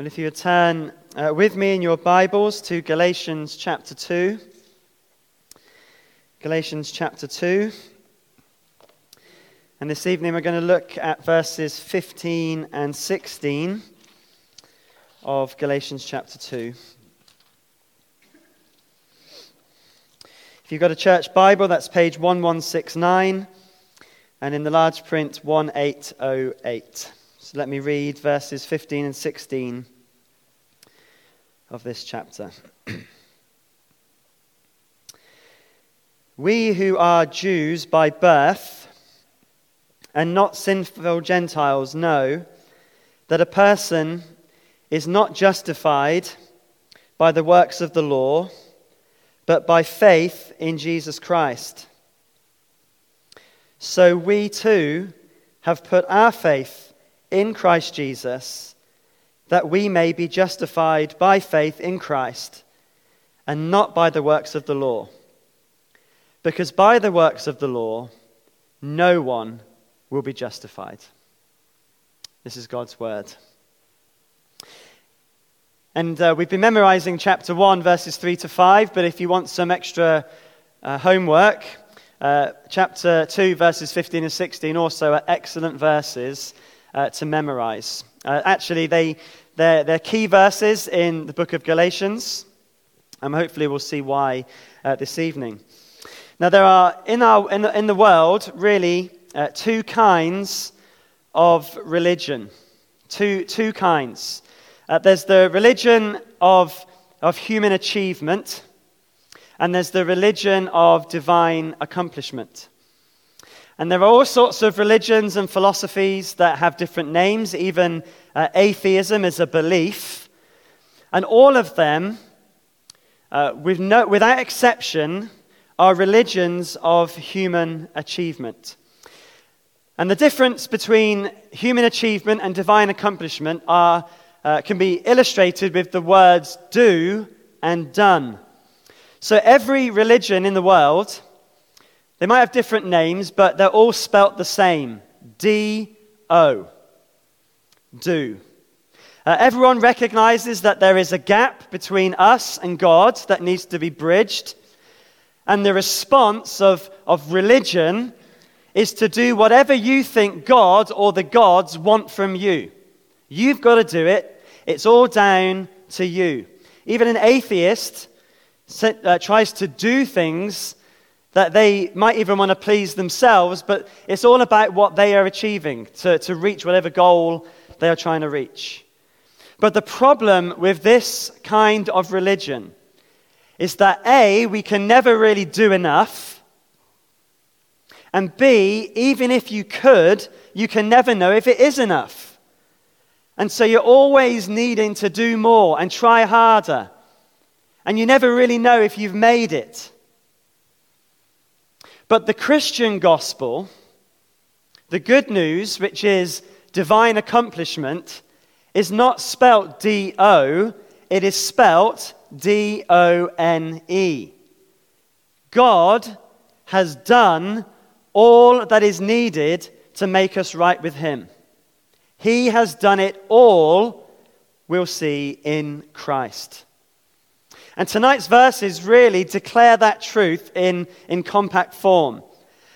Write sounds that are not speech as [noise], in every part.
Well, if you would turn uh, with me in your Bibles to Galatians chapter 2. Galatians chapter 2. And this evening we're going to look at verses 15 and 16 of Galatians chapter 2. If you've got a church Bible, that's page 1169, and in the large print, 1808. So let me read verses 15 and 16 of this chapter. we who are Jews by birth and not sinful Gentiles know that a person is not justified by the works of the law, but by faith in Jesus Christ. So we too have put our faith in Christ Jesus, that we may be justified by faith in Christ and not by the works of the law. Because by the works of the law, no one will be justified. This is God's word. And uh, we've been memorizing chapter 1, verses 3 to 5, but if you want some extra uh, homework, uh, chapter 2, verses 15 and 16 also are excellent verses uh, to memorize. Uh, actually, they, they're, they're, key verses in the book of Galatians, and hopefully we'll see why uh, this evening. Now, there are in, our, in, the, in the world really uh, two kinds of religion. Two, two kinds. Uh, there's the religion of, of human achievement, and there's the religion of divine accomplishment. And there are all sorts of religions and philosophies that have different names. Even uh, atheism is a belief. And all of them, uh, with no, without exception, are religions of human achievement. And the difference between human achievement and divine accomplishment are, uh, can be illustrated with the words do and done. So every religion in the world they might have different names, but they're all spelt the same D O. Do. Uh, everyone recognizes that there is a gap between us and God that needs to be bridged. And the response of, of religion is to do whatever you think God or the gods want from you. You've got to do it. It's all down to you. Even an atheist uh, tries to do things that they might even want to please themselves, but it's all about what they are achieving to, to reach whatever goal they are trying to reach. But the problem with this kind of religion is that A, we can never really do enough, and B, even if you could, you can never know if it is enough. And so you're always needing to do more and try harder, and you never really know if you've made it. But the Christian gospel, the good news, which is divine accomplishment, is not spelt D O, it is spelt D O N E. God has done all that is needed to make us right with Him. He has done it all, we'll see, in Christ. And tonight's verses really declare that truth in, in compact form.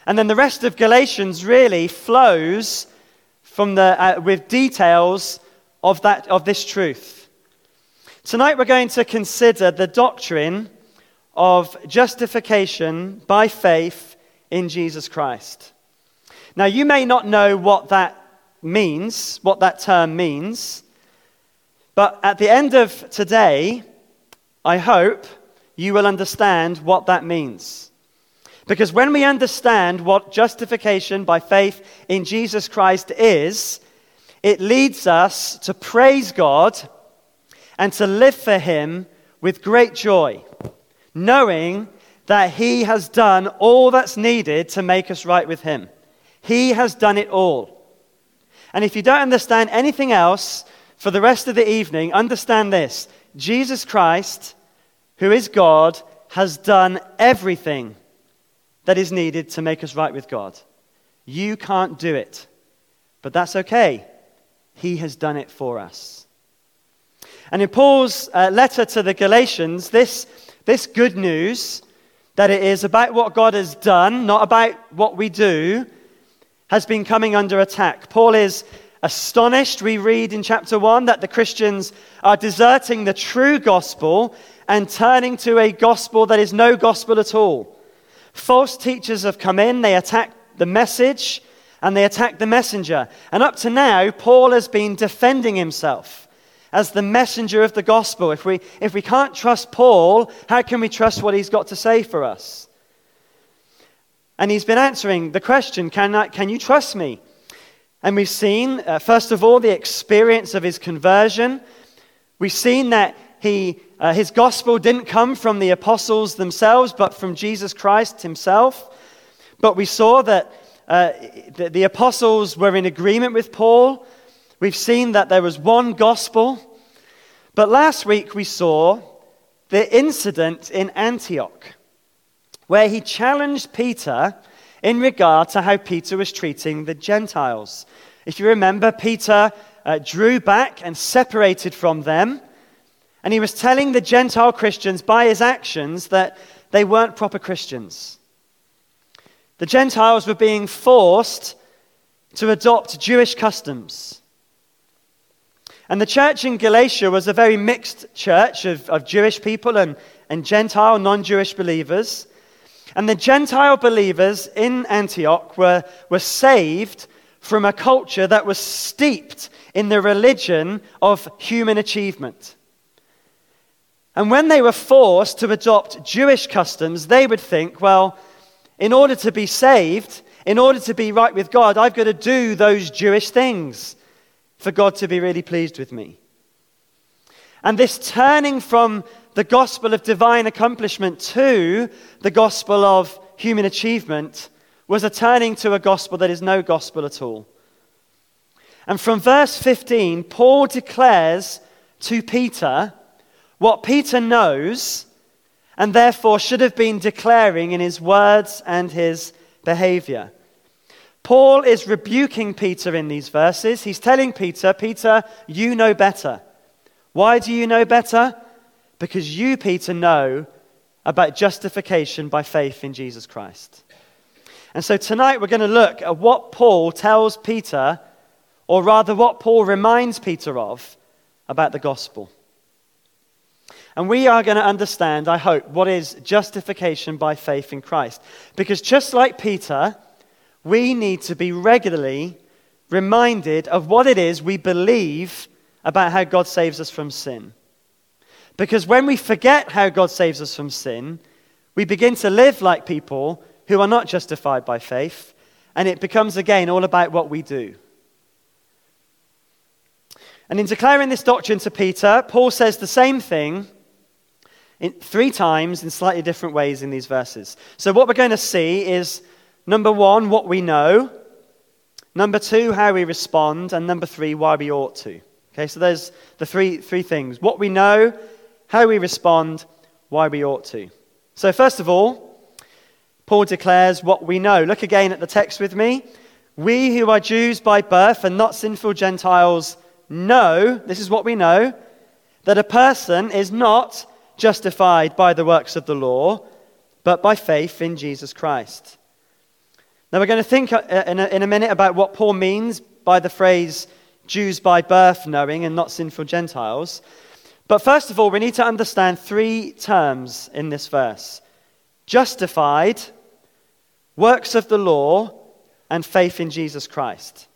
And then the rest of Galatians really flows from the, uh, with details of, that, of this truth. Tonight we're going to consider the doctrine of justification by faith in Jesus Christ. Now, you may not know what that means, what that term means, but at the end of today, I hope you will understand what that means. Because when we understand what justification by faith in Jesus Christ is, it leads us to praise God and to live for Him with great joy, knowing that He has done all that's needed to make us right with Him. He has done it all. And if you don't understand anything else for the rest of the evening, understand this Jesus Christ, who is God, has done everything that is needed to make us right with God. You can't do it, but that's okay. He has done it for us. And in Paul's uh, letter to the Galatians, this, this good news that it is about what God has done, not about what we do, has been coming under attack. Paul is astonished, we read in chapter 1, that the Christians are deserting the true gospel and turning to a gospel that is no gospel at all. False teachers have come in, they attack the message and they attack the messenger. And up to now, Paul has been defending himself as the messenger of the gospel. If we, if we can't trust Paul, how can we trust what he's got to say for us? And he's been answering the question can, I, can you trust me? And we've seen, uh, first of all, the experience of his conversion. We've seen that he, uh, his gospel didn't come from the apostles themselves, but from Jesus Christ himself. But we saw that uh, the, the apostles were in agreement with Paul. We've seen that there was one gospel. But last week we saw the incident in Antioch where he challenged Peter in regard to how Peter was treating the Gentiles. If you remember, Peter uh, drew back and separated from them, and he was telling the Gentile Christians by his actions that they weren't proper Christians. The Gentiles were being forced to adopt Jewish customs. And the church in Galatia was a very mixed church of, of Jewish people and, and Gentile, non Jewish believers. And the Gentile believers in Antioch were, were saved from a culture that was steeped in the religion of human achievement. And when they were forced to adopt Jewish customs, they would think, well, in order to be saved, in order to be right with God, I've got to do those Jewish things for God to be really pleased with me. And this turning from the gospel of divine accomplishment to the gospel of human achievement was a turning to a gospel that is no gospel at all. And from verse 15, Paul declares to Peter what Peter knows and therefore should have been declaring in his words and his behavior. Paul is rebuking Peter in these verses. He's telling Peter, Peter, you know better. Why do you know better? Because you, Peter, know about justification by faith in Jesus Christ. And so tonight we're going to look at what Paul tells Peter, or rather what Paul reminds Peter of about the gospel. And we are going to understand, I hope, what is justification by faith in Christ. Because just like Peter, we need to be regularly reminded of what it is we believe about how God saves us from sin. Because when we forget how God saves us from sin, we begin to live like people who are not justified by faith, and it becomes again all about what we do. And in declaring this doctrine to Peter, Paul says the same thing in, three times in slightly different ways in these verses. So, what we're going to see is number one, what we know, number two, how we respond, and number three, why we ought to. Okay, so there's the three, three things what we know, how we respond, why we ought to. So, first of all, Paul declares what we know. Look again at the text with me. We who are Jews by birth and not sinful Gentiles know, this is what we know, that a person is not justified by the works of the law, but by faith in Jesus Christ. Now, we're going to think uh, in a, in a minute about what Paul means by the phrase Jews by birth knowing and not sinful Gentiles. But first of all, we need to understand three terms in this verse justified, works of the law, and faith in Jesus Christ.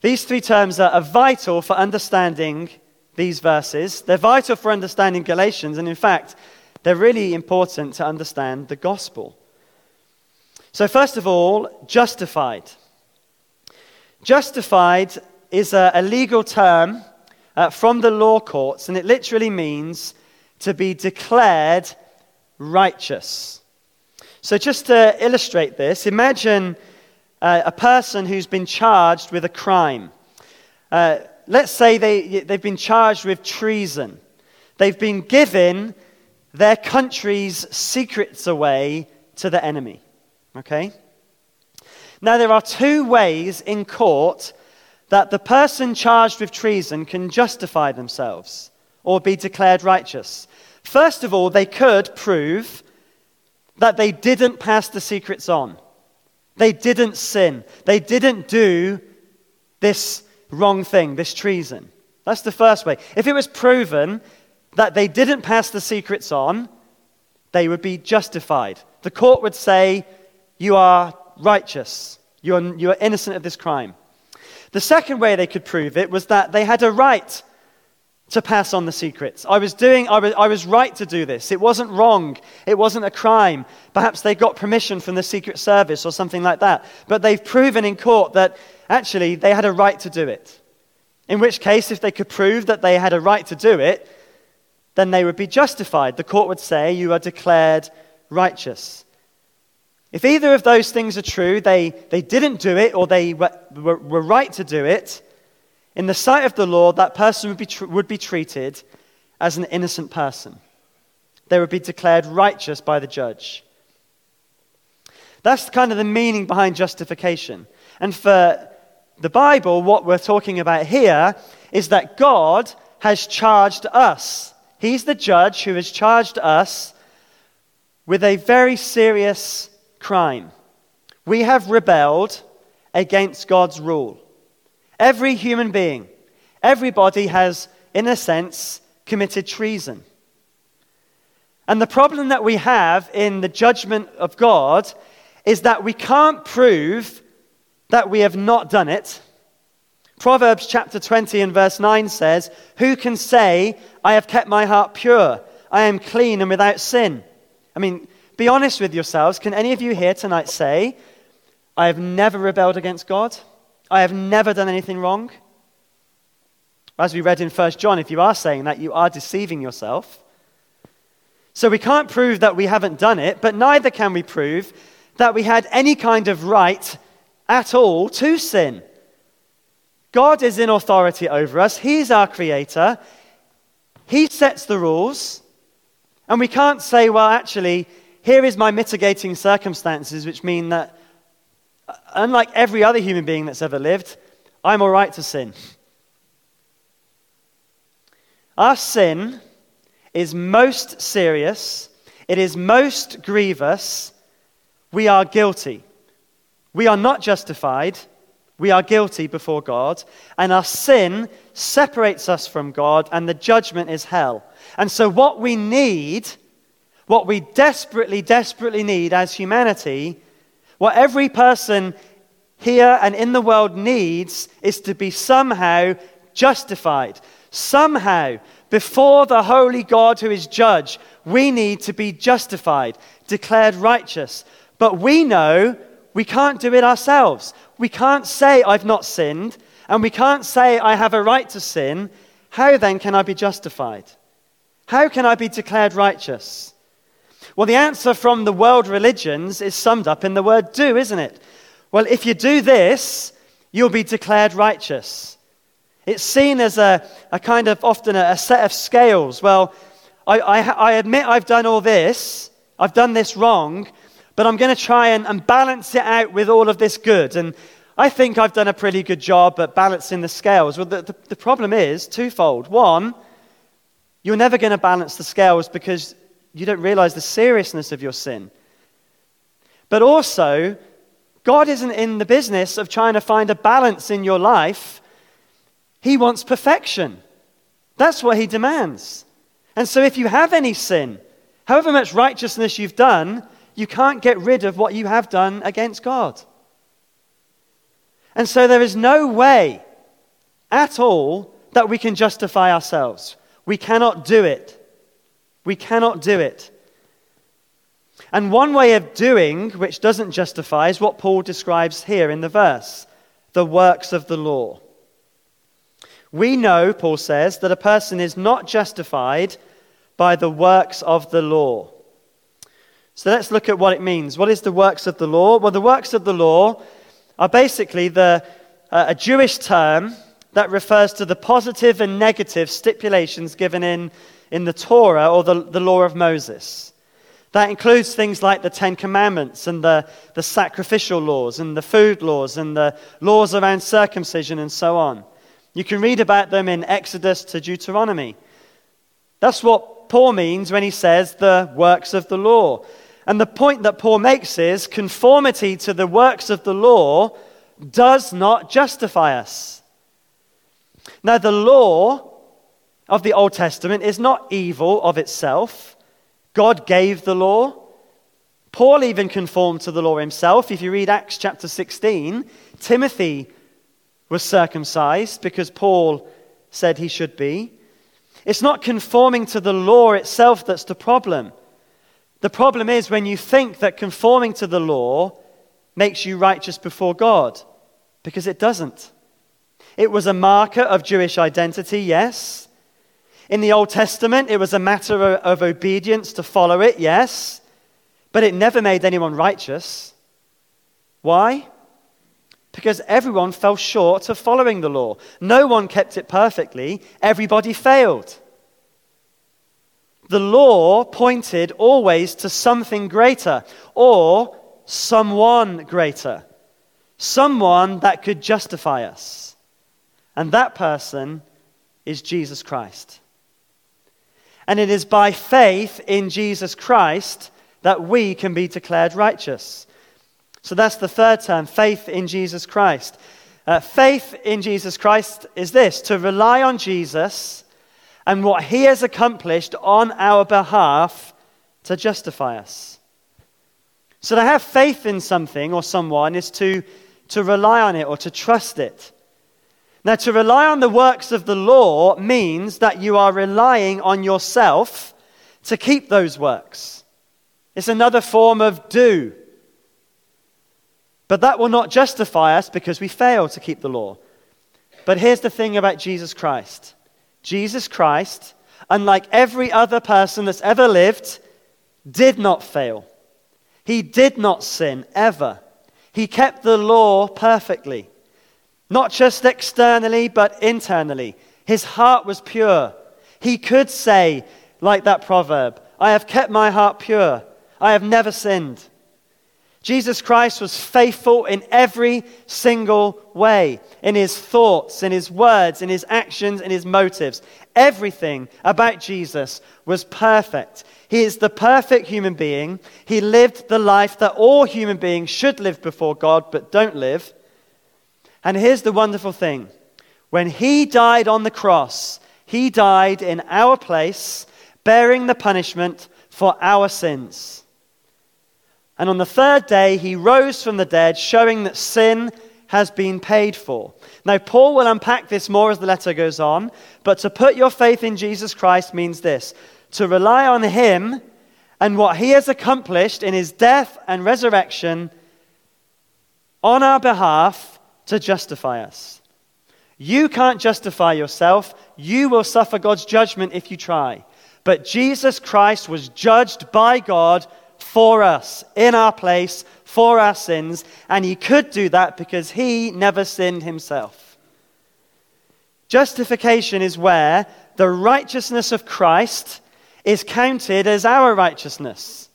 These three terms are, vital for understanding these verses. They're vital for understanding Galatians, and in fact, they're really important to understand the gospel. So, first of all, justified. Justified is a, a legal term uh, from the law courts, and it literally means to be declared righteous. So, just to illustrate this, imagine uh, a person who's been charged with a crime. Uh, let's say they, they've been charged with treason. They've been given their country's secrets away to the enemy. Okay? Now, there are two ways in court that the person charged with treason can justify themselves or be declared righteous. First of all, they could prove that they didn't pass the secrets on. They didn't sin. They didn't do this wrong thing, this treason. That's the first way. If it was proven that they didn't pass the secrets on, they would be justified. The court would say, You are righteous. You are, you are innocent of this crime. The second way they could prove it was that they had a right to pass on the secrets. I was doing, I was, I was right to do this. It wasn't wrong. It wasn't a crime. Perhaps they got permission from the Secret Service or something like that. But they've proven in court that actually they had a right to do it. In which case, if they could prove that they had a right to do it, then they would be justified. The court would say, You are declared righteous. If either of those things are true, they, they didn't do it or they were, were, were right to do it, in the sight of the law, that person would be, tr- would be treated as an innocent person. They would be declared righteous by the judge. That's kind of the meaning behind justification. And for the Bible, what we're talking about here is that God has charged us. He's the judge who has charged us with a very serious crime. We have rebelled against God's rule. Every human being, everybody has, in a sense, committed treason. And the problem that we have in the judgment of God is that we can't prove that we have not done it. Proverbs chapter 20 and verse 9 says, Who can say, I have kept my heart pure? I am clean and without sin. I mean, be honest with yourselves. Can any of you here tonight say, I have never rebelled against God? I have never done anything wrong. As we read in 1 John, if you are saying that, you are deceiving yourself. So we can't prove that we haven't done it, but neither can we prove that we had any kind of right at all to sin. God is in authority over us, He's our creator, He sets the rules, and we can't say, well, actually, here is my mitigating circumstances, which mean that uh, unlike every other human being that's ever lived, I'm all right to sin. Our sin is most serious, it is most grievous. We are guilty. We are not justified. We are guilty before God. And our sin separates us from God, and the judgment is hell. And so, what we need, what we desperately, desperately need as humanity, what every person here and in the world needs is to be somehow justified. Somehow, before the holy God who is judge, we need to be justified, declared righteous. But we know we can't do it ourselves. We can't say, I've not sinned, and we can't say, I have a right to sin. How then can I be justified? How can I be declared righteous? Well, the answer from the world religions is summed up in the word do, isn't it? Well, if you do this, you'll be declared righteous. It's seen as a, a kind of often a, a set of scales. Well, I, I, I, admit I've done all this, I've done this wrong, but I'm going to try and, and balance it out with all of this good. And I think I've done a pretty good job at balancing the scales. Well, the, the, the problem is twofold. One, you're never going to balance the scales because you don't realize the seriousness of your sin. But also, God isn't in the business of trying to find a balance in your life. He wants perfection. That's what He demands. And so, if you have any sin, however much righteousness you've done, you can't get rid of what you have done against God. And so, there is no way at all that we can justify ourselves. We cannot do it. We cannot do it. And one way of doing, which doesn't justify, is what Paul describes here in the verse the works of the law. We know, Paul says, that a person is not justified by the works of the law. So let's look at what it means. What is the works of the law? Well, the works of the law are basically the, uh, a Jewish term that refers to the positive and negative stipulations given in in the Torah or the, the law of Moses. That includes things like the Ten Commandments and the, the sacrificial laws and the food laws and the laws around circumcision and so on. You can read about them in Exodus to Deuteronomy. That's what Paul means when he says the works of the law. And the point that Paul makes is conformity to the works of the law does not justify us. Now, the law of the Old Testament is not evil of itself. God gave the law. Paul even conformed to the law himself. If you read Acts chapter 16, Timothy was circumcised because Paul said he should be. It's not conforming to the law itself that's the problem. The problem is when you think that conforming to the law makes you righteous before God, because it doesn't. It was a marker of Jewish identity, yes. In the Old Testament, it was a matter of obedience to follow it, yes. But it never made anyone righteous. Why? Because everyone fell short of following the law. No one kept it perfectly, everybody failed. The law pointed always to something greater or someone greater, someone that could justify us. And that person is Jesus Christ. And it is by faith in Jesus Christ that we can be declared righteous. So that's the third term faith in Jesus Christ. Uh, faith in Jesus Christ is this to rely on Jesus and what he has accomplished on our behalf to justify us. So to have faith in something or someone is to, to rely on it or to trust it. Now, to rely on the works of the law means that you are relying on yourself to keep those works. It's another form of do. But that will not justify us because we fail to keep the law. But here's the thing about Jesus Christ Jesus Christ, unlike every other person that's ever lived, did not fail. He did not sin ever. He kept the law perfectly, not just externally, but internally. His heart was pure. He could say, like that proverb, I have kept my heart pure. I have never sinned. Jesus Christ was faithful in every single way in his thoughts, in his words, in his actions, in his motives. Everything about Jesus was perfect. He is the perfect human being. He lived the life that all human beings should live before God but don't live. And here's the wonderful thing when he died on the cross, he died in our place, bearing the punishment for our sins. And on the third day, he rose from the dead, showing that sin has been paid for. Now, Paul will unpack this more as the letter goes on, but to put your faith in Jesus Christ means this to rely on him and what he has accomplished in his death and resurrection on our behalf to justify us. You can't justify yourself. You will suffer God's judgment if you try. But Jesus Christ was judged by God for us, in our place, for our sins, and he could do that because he never sinned himself. Justification is where the righteousness of Christ is counted as our righteousness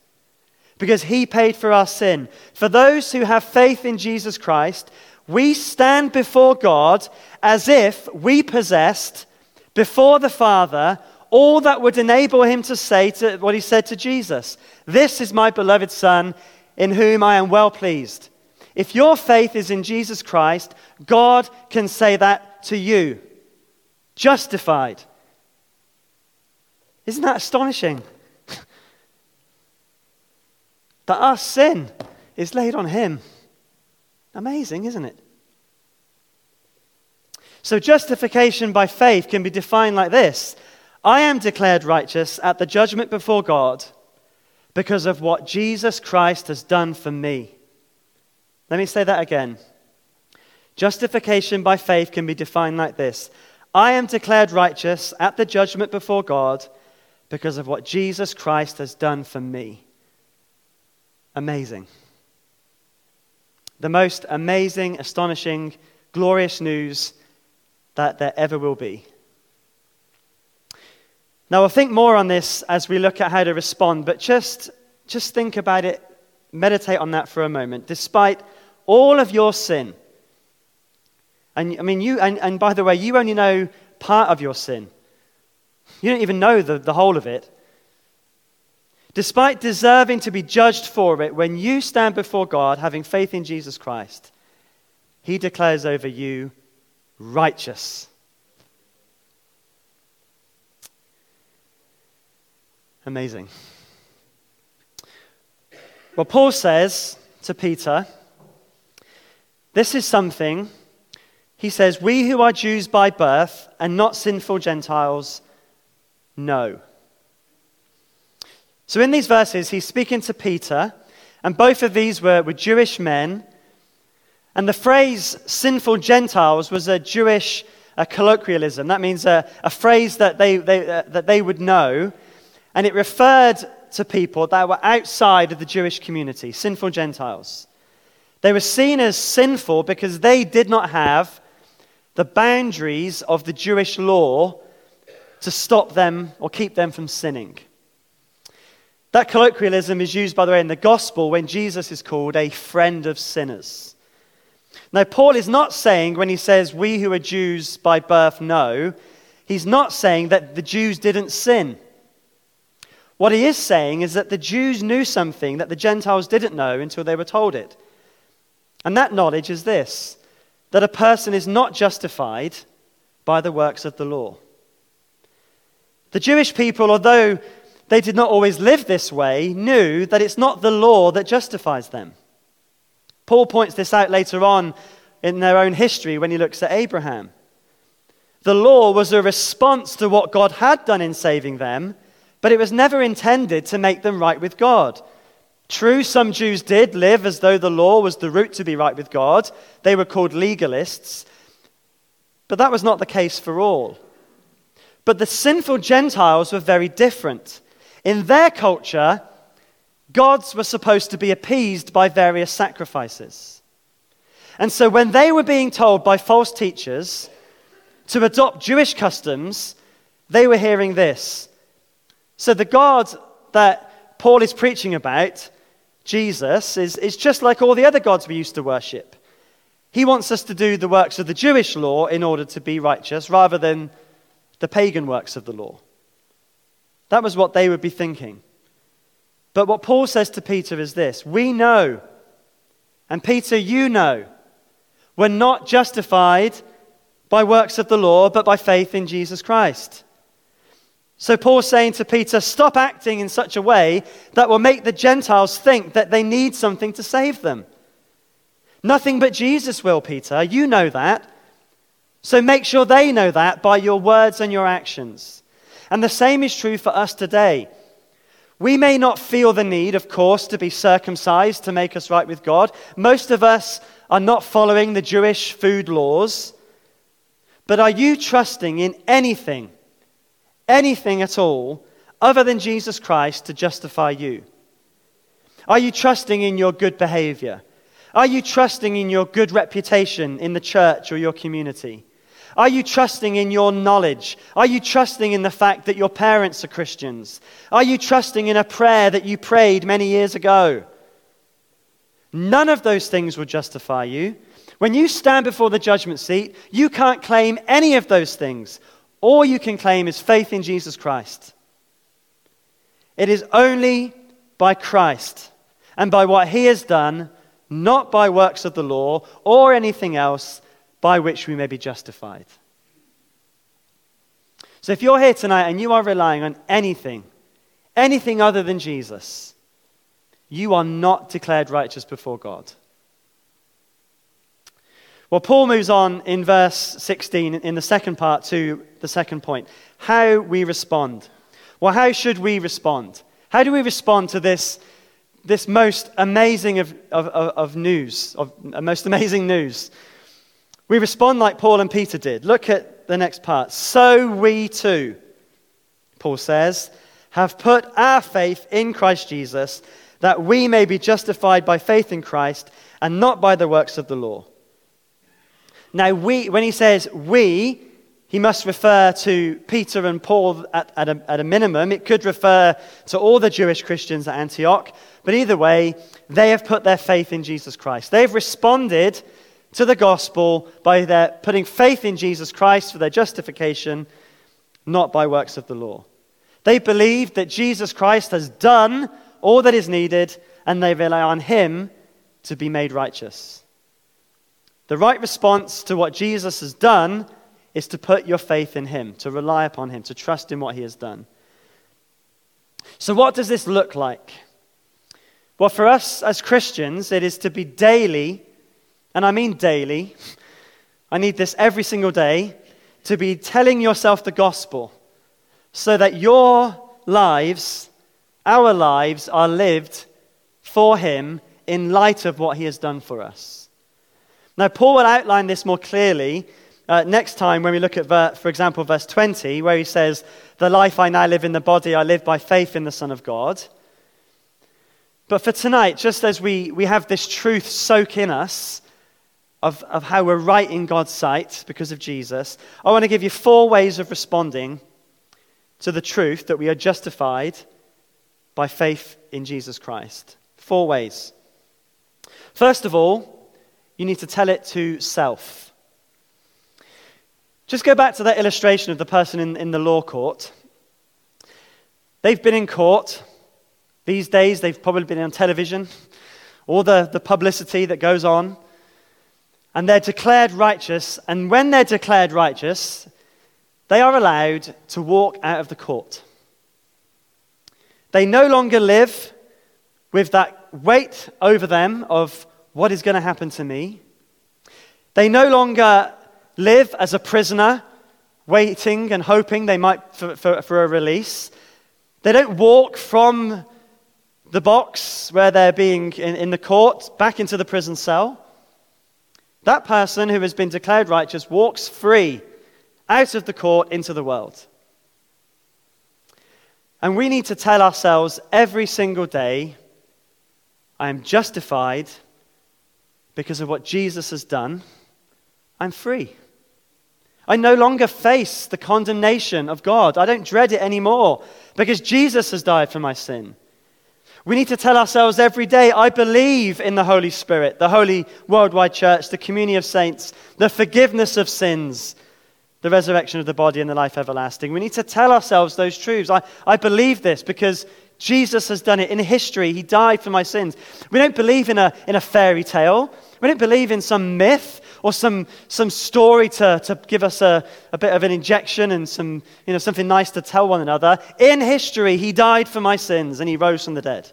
because he paid for our sin. For those who have faith in Jesus Christ, we stand before God as if we possessed before the Father all that would enable him to say to what he said to Jesus This is my beloved Son, in whom I am well pleased. If your faith is in Jesus Christ, God can say that to you. Justified. Isn't that astonishing? [laughs] that our sin is laid on him. Amazing, isn't it? So, justification by faith can be defined like this I am declared righteous at the judgment before God because of what Jesus Christ has done for me. Let me say that again. Justification by faith can be defined like this I am declared righteous at the judgment before God because of what Jesus Christ has done for me. Amazing. The most amazing, astonishing, glorious news that there ever will be. Now, we'll think more on this as we look at how to respond, but just Just think about it, meditate on that for a moment. Despite all of your sin, and I mean, you, and, and by the way, you only know part of your sin. You don't even know the, the whole of it. Despite deserving to be judged for it, when you stand before God having faith in Jesus Christ, He declares over you righteous. Amazing. Well, Paul says to Peter, this is something, he says, we who are Jews by birth and not sinful Gentiles know. So in these verses, he's speaking to Peter, and both of these were, were Jewish men. And the phrase sinful Gentiles was a Jewish a colloquialism. That means a, a phrase that they, they uh, that they would know. And it referred to people that were outside of the Jewish community, sinful Gentiles. They were seen as sinful because they did not have the boundaries of the Jewish law to stop them or keep them from sinning. That colloquialism is used, by the way, in the gospel when Jesus is called a friend of sinners. Now, Paul is not saying when he says, We who are Jews by birth know, he's not saying that the Jews didn't sin. What he is saying is that the Jews knew something that the Gentiles didn't know until they were told it. And that knowledge is this that a person is not justified by the works of the law. The Jewish people, although they did not always live this way, knew that it's not the law that justifies them. Paul points this out later on in their own history when he looks at Abraham. The law was a response to what God had done in saving them but it was never intended to make them right with God. True, some Jews did live as though the law was the route to be right with God. They were called legalists. But that was not the case for all. But the sinful Gentiles were very different. In their culture, gods were supposed to be appeased by various sacrifices. And so when they were being told by false teachers to adopt Jewish customs, they were hearing this so the God that Paul is preaching about, Jesus, is, is just like all the other gods we used to worship. He wants us to do the works of the Jewish law in order to be righteous rather than the pagan works of the law. That was what they would be thinking. But what Paul says to Peter is this We know, and Peter, you know, we're not justified by works of the law, but by faith in Jesus Christ. So Paul's saying to Peter, stop acting in such a way that will make the Gentiles think that they need something to save them. Nothing but Jesus will, Peter. You know that. So make sure they know that by your words and your actions. And the same is true for us today. We may not feel the need, of course, to be circumcised to make us right with God. Most of us are not following the Jewish food laws. But are you trusting in anything anything at all other than Jesus Christ to justify you? Are you trusting in your good behavior? Are you trusting in your good reputation in the church or your community? Are you trusting in your knowledge? Are you trusting in the fact that your parents are Christians? Are you trusting in a prayer that you prayed many years ago? None of those things will justify you. When you stand before the judgment seat, you can't claim any of those things. All you can claim is faith in Jesus Christ. It is only by Christ and by what he has done, not by works of the law or anything else by which we may be justified. So if you're here tonight and you are relying on anything, anything other than Jesus, you are not declared righteous before God. Well, Paul moves on in verse 16 in the second part to the second point how we respond. Well, how should we respond? How do we respond to this, this most amazing of, of, of news, of most amazing news? We respond like Paul and Peter did. Look at the next part. So we too, Paul says, have put our faith in Christ Jesus, that we may be justified by faith in Christ and not by the works of the law. Now, we, when he says we, he must refer to Peter and Paul at, at, a, at a minimum. It could refer to all the Jewish Christians at Antioch. But either way, they have put their faith in Jesus Christ. They've responded to the gospel by their putting faith in Jesus Christ for their justification, not by works of the law. They believe that Jesus Christ has done all that is needed, and they rely on him to be made righteous. The right response to what Jesus has done is to put your faith in Him, to rely upon Him, to trust in what He has done. So, what does this look like? Well, for us as Christians, it is to be daily, and I mean daily, I need this every single day, to be telling yourself the gospel so that your lives, our lives, are lived for Him in light of what He has done for us. Now, Paul will outline this more clearly uh, next time when we look at, ver- for example, verse 20, where he says, The life I now live in the body, I live by faith in the Son of God. But for tonight, just as we, we have this truth soak in us of, of how we're right in God's sight because of Jesus, I want to give you four ways of responding to the truth that we are justified by faith in Jesus Christ. Four ways. First of all, you need to tell it to self. Just go back to that illustration of the person in, in the law court. They've been in court. These days, they've probably been on television, all the, the publicity that goes on. And they're declared righteous. And when they're declared righteous, they are allowed to walk out of the court. They no longer live with that weight over them of what is going to happen to me. They no longer live as a prisoner, waiting and hoping they might for, for, for a release. They don't walk from the box where they're being in, in the court back into the prison cell. That person who has been declared righteous walks free out of the court into the world. And we need to tell ourselves every single day I am justified because of what Jesus has done. I'm free. I no longer face the condemnation of God. I don't dread it anymore because Jesus has died for my sin. We need to tell ourselves every day, I believe in the Holy Spirit, the Holy Worldwide Church, the communion of saints, the forgiveness of sins, the resurrection of the body, and the life everlasting. We need to tell ourselves those truths. I, I believe this because Jesus has done it in history. He died for my sins. We don't believe in a, in a fairy tale. We don't believe in some myth or some, some story to, to give us a, a bit of an injection and some, you know, something nice to tell one another. In history, he died for my sins and he rose from the dead.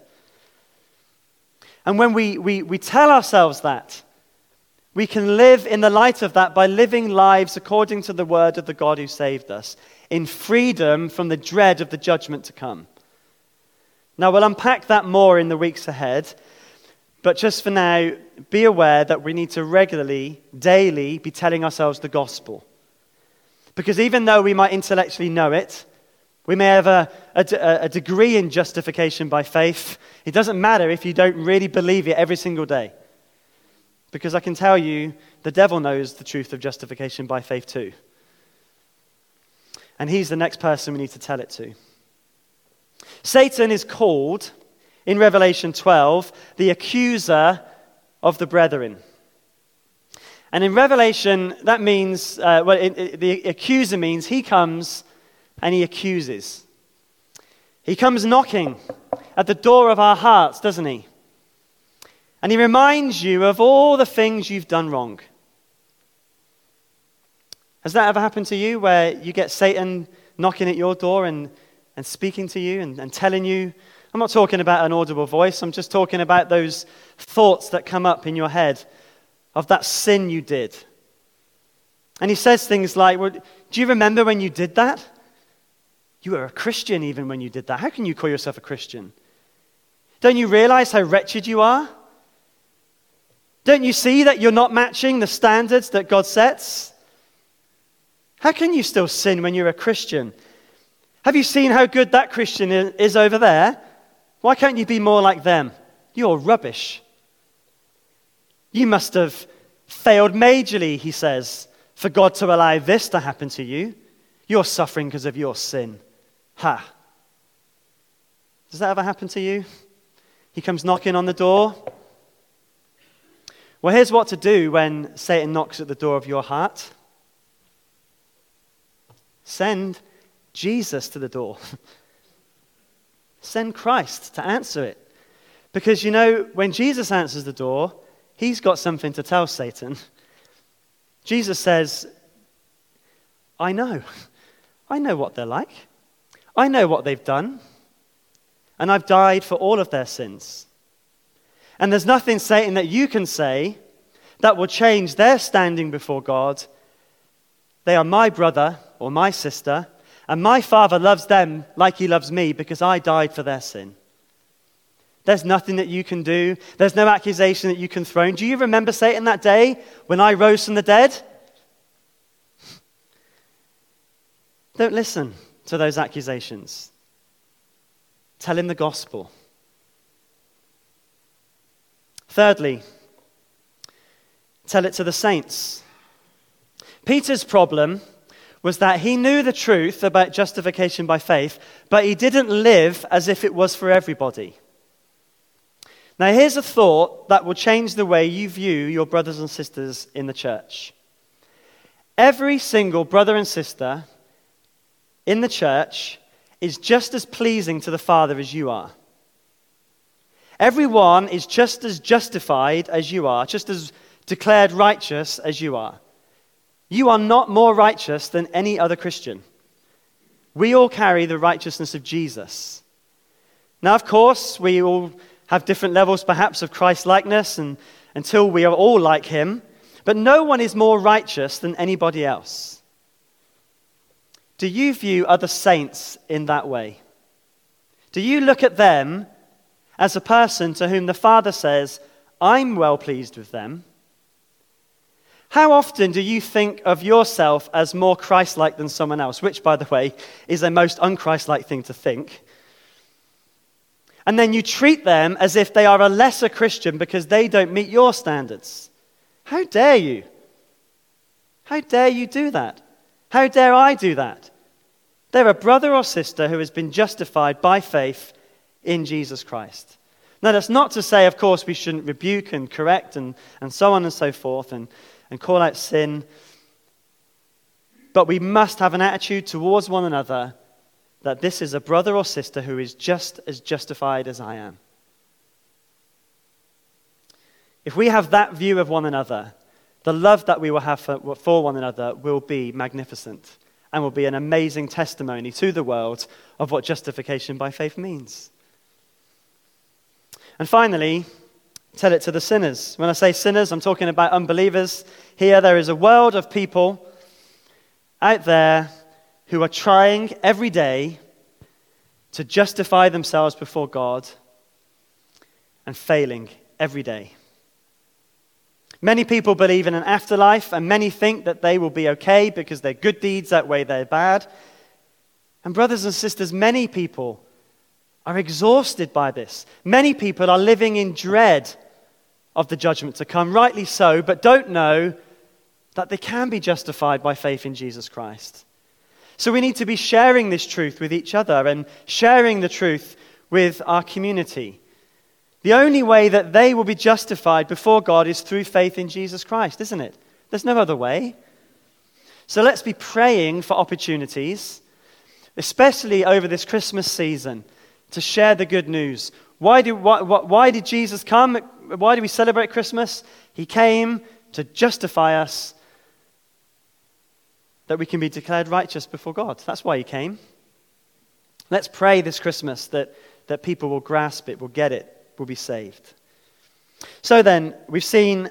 And when we, we, we tell ourselves that, we can live in the light of that by living lives according to the word of the God who saved us, in freedom from the dread of the judgment to come. Now, we'll unpack that more in the weeks ahead. But just for now, be aware that we need to regularly, daily, be telling ourselves the gospel. Because even though we might intellectually know it, we may have a, a, a, degree in justification by faith. It doesn't matter if you don't really believe it every single day. Because I can tell you, the devil knows the truth of justification by faith too. And he's the next person we need to tell it to. Satan is called in Revelation 12 the accuser of the brethren. And in Revelation, that means, uh, well, it, it, the accuser means he comes and he accuses. He comes knocking at the door of our hearts, doesn't he? And he reminds you of all the things you've done wrong. Has that ever happened to you where you get Satan knocking at your door and, and speaking to you and, and telling you I'm not talking about an audible voice, I'm just talking about those thoughts that come up in your head of that sin you did. And he says things like, well, Do you remember when you did that? You were a Christian even when you did that. How can you call yourself a Christian? Don't you realize how wretched you are? Don't you see that you're not matching the standards that God sets? How can you still sin when you're a Christian? Have you seen how good that Christian is over there? Why can't you be more like them? You're rubbish. You must have failed majorly, he says, for God to allow this to happen to you. You're suffering because of your sin. Ha. Does that ever happen to you? He comes knocking on the door. Well, here's what to do when Satan knocks at the door of your heart send Jesus to the door. [laughs] send Christ to answer it. Because you know, when Jesus answers the door, he's got something to tell Satan. Jesus says, I know. I know what they're like. I know what they've done. And I've died for all of their sins. And there's nothing, Satan, that you can say that will change their standing before God. They are my brother or my sister, and my Father loves them like he loves me because I died for their sin. There's nothing that you can do. There's no accusation that you can throw. Do you remember Satan that day when I rose from the dead? Don't listen to those accusations. Tell him the gospel. Thirdly, tell it to the saints. Peter's problem was that he knew the truth about justification by faith, but he didn't live as if it was for everybody. Now, here's a thought that will change the way you view your brothers and sisters in the church. Every single brother and sister in the church is just as pleasing to the Father as you are. Everyone is just as justified as you are, just as declared righteous as you are. You are not more righteous than any other Christian. We all carry the righteousness of Jesus. Now, of course, we all have different levels, perhaps, of Christ likeness and, until we are all like him, but no one is more righteous than anybody else. Do you view other saints in that way? Do you look at them as a person to whom the Father says, I'm well pleased with them? How often do you think of yourself as more Christ like than someone else? Which, by the way, is a most unchrist like thing to think and then you treat them as if they are a lesser Christian because they don't meet your standards. How dare you? How dare you do that? How dare I do that? They're a brother or sister who has been justified by faith in Jesus Christ. Now, that's not to say, of course, we shouldn't rebuke and correct and, and so on and so forth and, and call out sin. But we must have an attitude towards one another that this is a brother or sister who is just as justified as I am. If we have that view of one another, the love that we will have for, for, one another will be magnificent and will be an amazing testimony to the world of what justification by faith means. And finally, tell it to the sinners. When I say sinners, I'm talking about unbelievers. Here, there is a world of people out there who are trying every day to justify themselves before God and failing every day. Many people believe in an afterlife, and many think that they will be okay because their good deeds outweigh their bad. And, brothers and sisters, many people are exhausted by this. Many people are living in dread of the judgment to come, rightly so, but don't know that they can be justified by faith in Jesus Christ. So we need to be sharing this truth with each other and sharing the truth with our community. The only way that they will be justified before God is through faith in Jesus Christ, isn't it? There's no other way. So let's be praying for opportunities, especially over this Christmas season, to share the good news. Why, do, why, why did Jesus come? Why do we celebrate Christmas? He came to justify us that we can be declared righteous before God. That's why he came. Let's pray this Christmas that, that people will grasp it, will get it, will be saved. So then, we've seen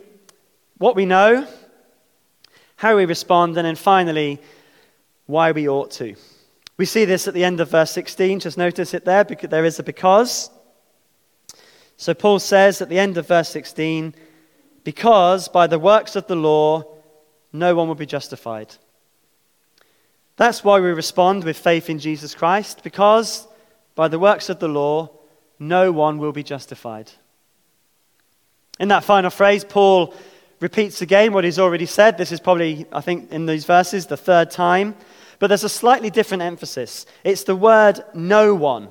what we know, how we respond, and then finally, why we ought to. We see this at the end of verse 16. Just notice it there, because there is a because. So Paul says at the end of verse 16, because by the works of the law, no one will be justified. That's why we respond with faith in Jesus Christ, because by the works of the law, no one will be justified. In that final phrase, Paul repeats again what he's already said. This is probably, I think, in these verses, the third time. But there's a slightly different emphasis. It's the word no one,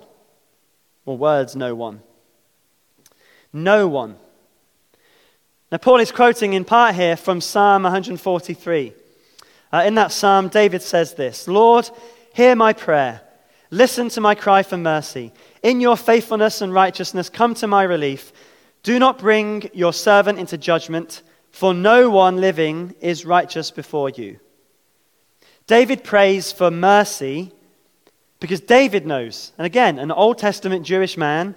or words no one. No one. Now, Paul is quoting in part here from Psalm 143. Uh, in that psalm, David says this Lord, hear my prayer. Listen to my cry for mercy. In your faithfulness and righteousness, come to my relief. Do not bring your servant into judgment, for no one living is righteous before you. David prays for mercy because David knows, and again, an Old Testament Jewish man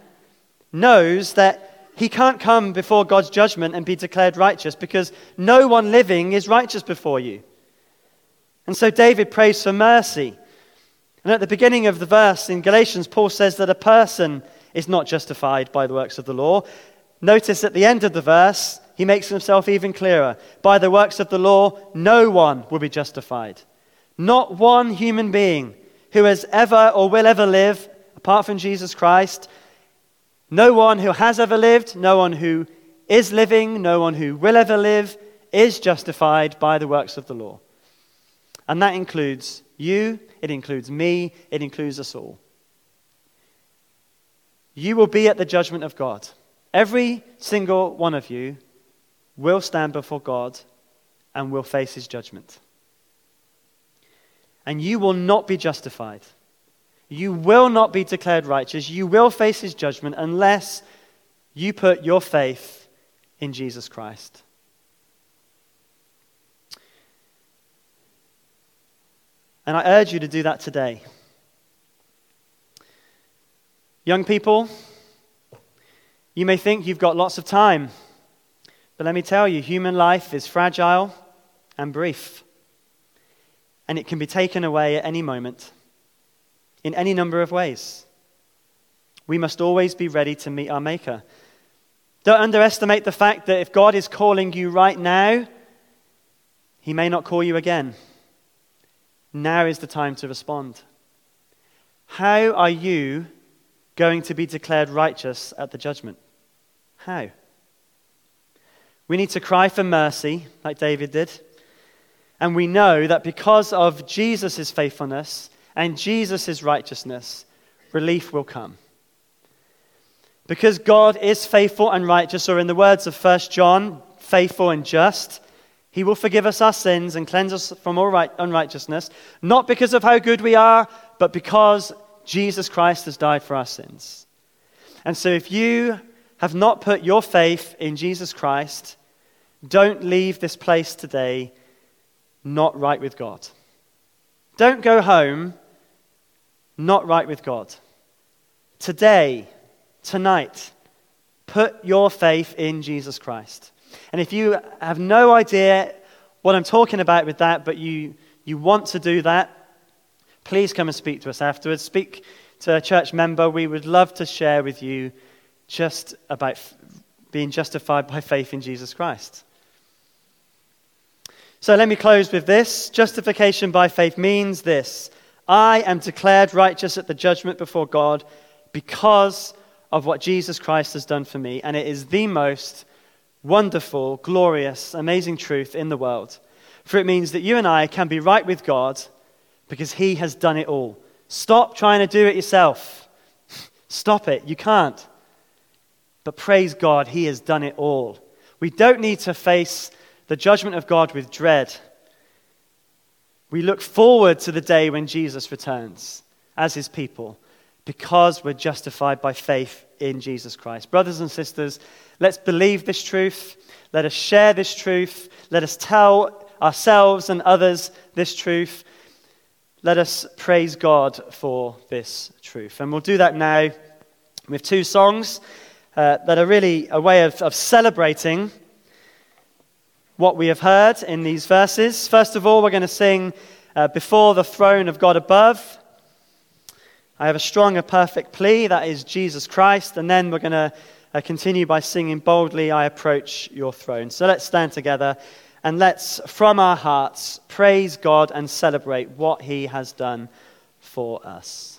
knows that he can't come before God's judgment and be declared righteous because no one living is righteous before you. And so David prays for mercy. And at the beginning of the verse in Galatians, Paul says that a person is not justified by the works of the law. Notice at the end of the verse, he makes himself even clearer. By the works of the law, no one will be justified. Not one human being who has ever or will ever live apart from Jesus Christ. No one who has ever lived, no one who is living, no one who will ever live is justified by the works of the law. And that includes you it includes me, it includes us all. You will be at the judgment of God. Every single one of you will stand before God and will face his judgment. And you will not be justified. You will not be declared righteous. You will face his judgment unless you put your faith in Jesus Christ. And I urge you to do that today. Young people, you may think you've got lots of time, but let me tell you, human life is fragile and brief, and it can be taken away at any moment in any number of ways. We must always be ready to meet our Maker. Don't underestimate the fact that if God is calling you right now, He may not call you again. Now is the time to respond. How are you going to be declared righteous at the judgment? How? We need to cry for mercy, like David did. And we know that because of Jesus' faithfulness and Jesus' righteousness, relief will come. Because God is faithful and righteous, or in the words of 1 John, faithful and just, he will forgive us our sins and cleanse us from all right, unrighteousness, not because of how good we are, but because Jesus Christ has died for our sins. And so if you have not put your faith in Jesus Christ, don't leave this place today not right with God. Don't go home not right with God. Today, tonight, put your faith in Jesus Christ. And if you have no idea what I'm talking about with that, but you, you want to do that, please come and speak to us afterwards. Speak to a church member. We would love to share with you just about f- being justified by faith in Jesus Christ. So let me close with this. Justification by faith means this I am declared righteous at the judgment before God because of what Jesus Christ has done for me. And it is the most wonderful, glorious, amazing truth in the world. For it means that you and I can be right with God because He has done it all. Stop trying to do it yourself. [laughs] Stop it. You can't. But praise God, He has done it all. We don't need to face the judgment of God with dread. We look forward to the day when Jesus returns as His people because we're justified by faith in Jesus Christ. Brothers and sisters, let's believe this truth. Let us share this truth. Let us tell ourselves and others this truth. Let us praise God for this truth. And we'll do that now with two songs uh, that are really a way of, of celebrating what we have heard in these verses. First of all, we're going to sing uh, Before the Throne of God Above. I have a strong and perfect plea, that is Jesus Christ. And then we're going to uh, continue by singing boldly, I approach your throne. So let's stand together and let's, from our hearts, praise God and celebrate what he has done for us.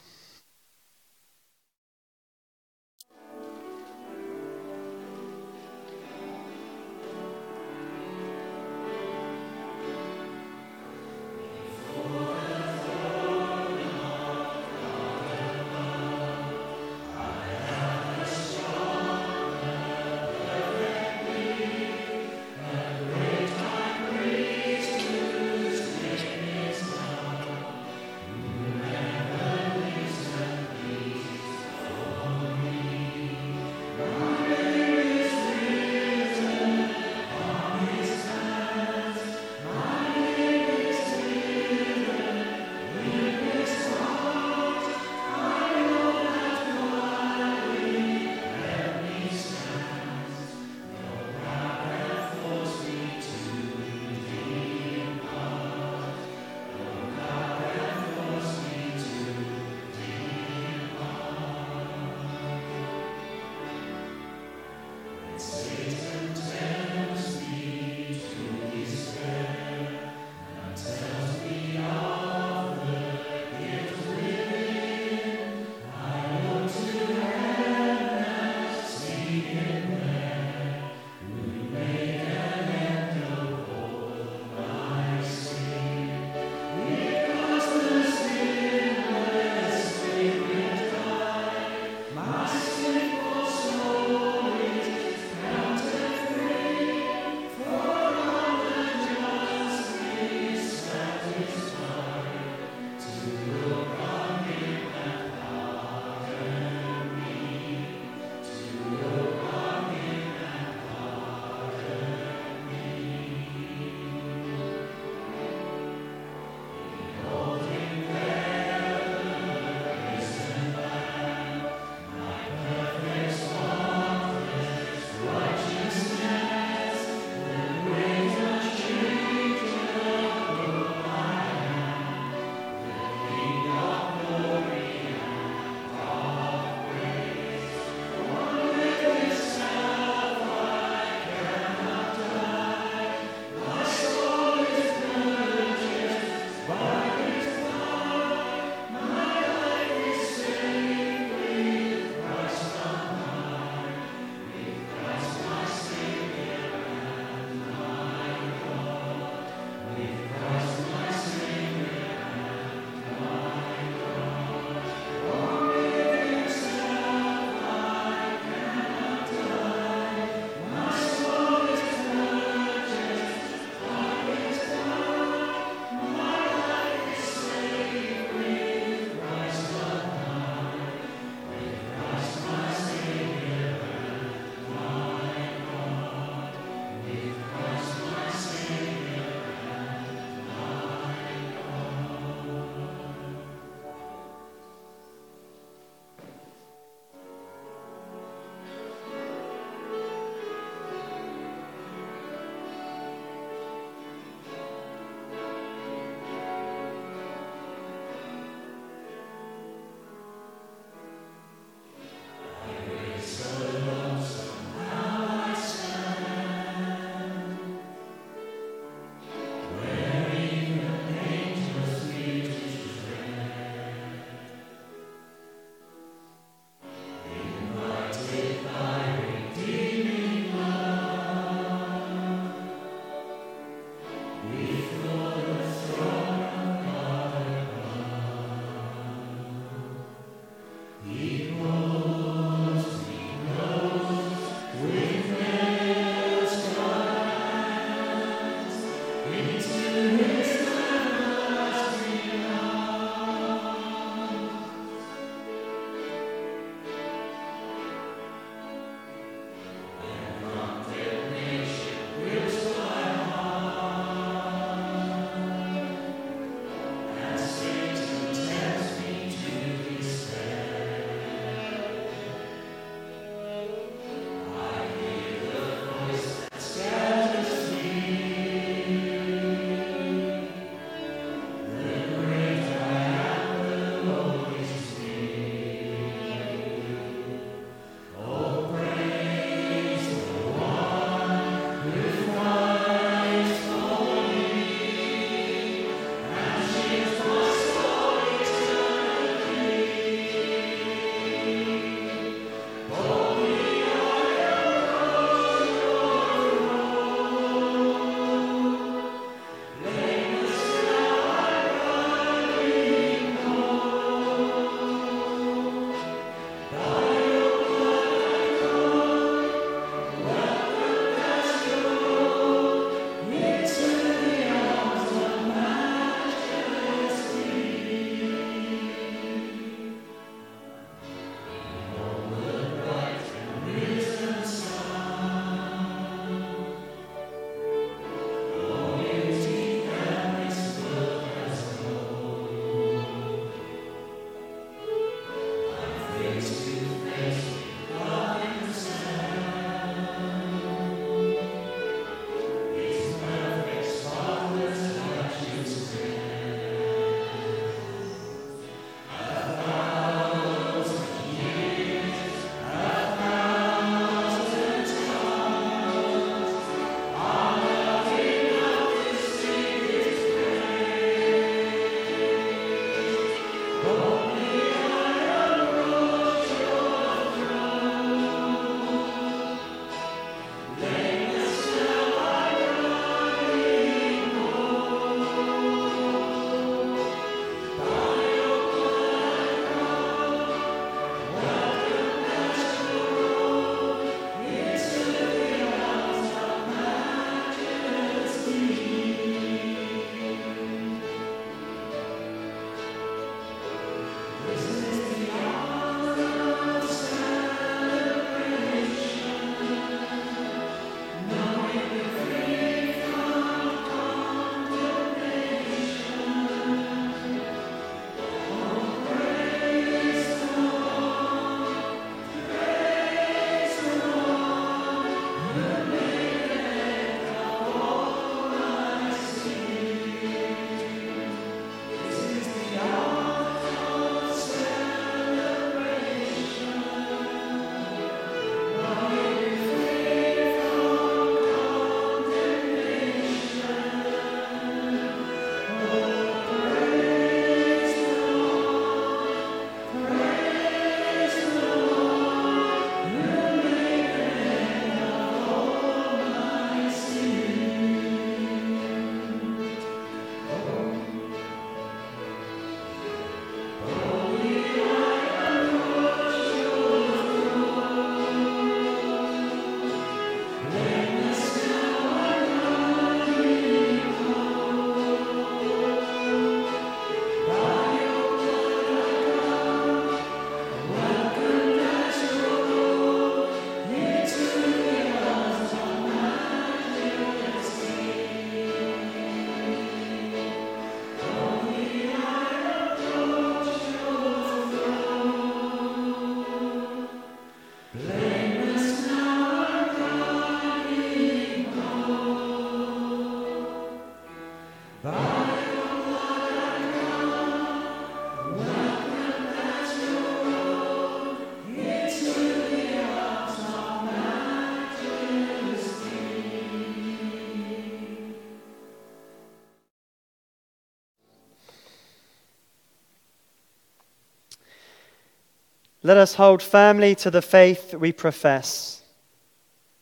Let us hold firmly to the faith we profess.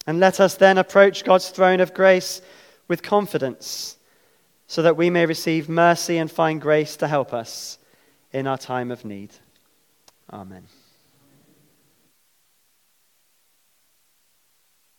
And let us then approach God's throne of grace with confidence so that we may receive mercy and find grace to help us in our time of need. Amen.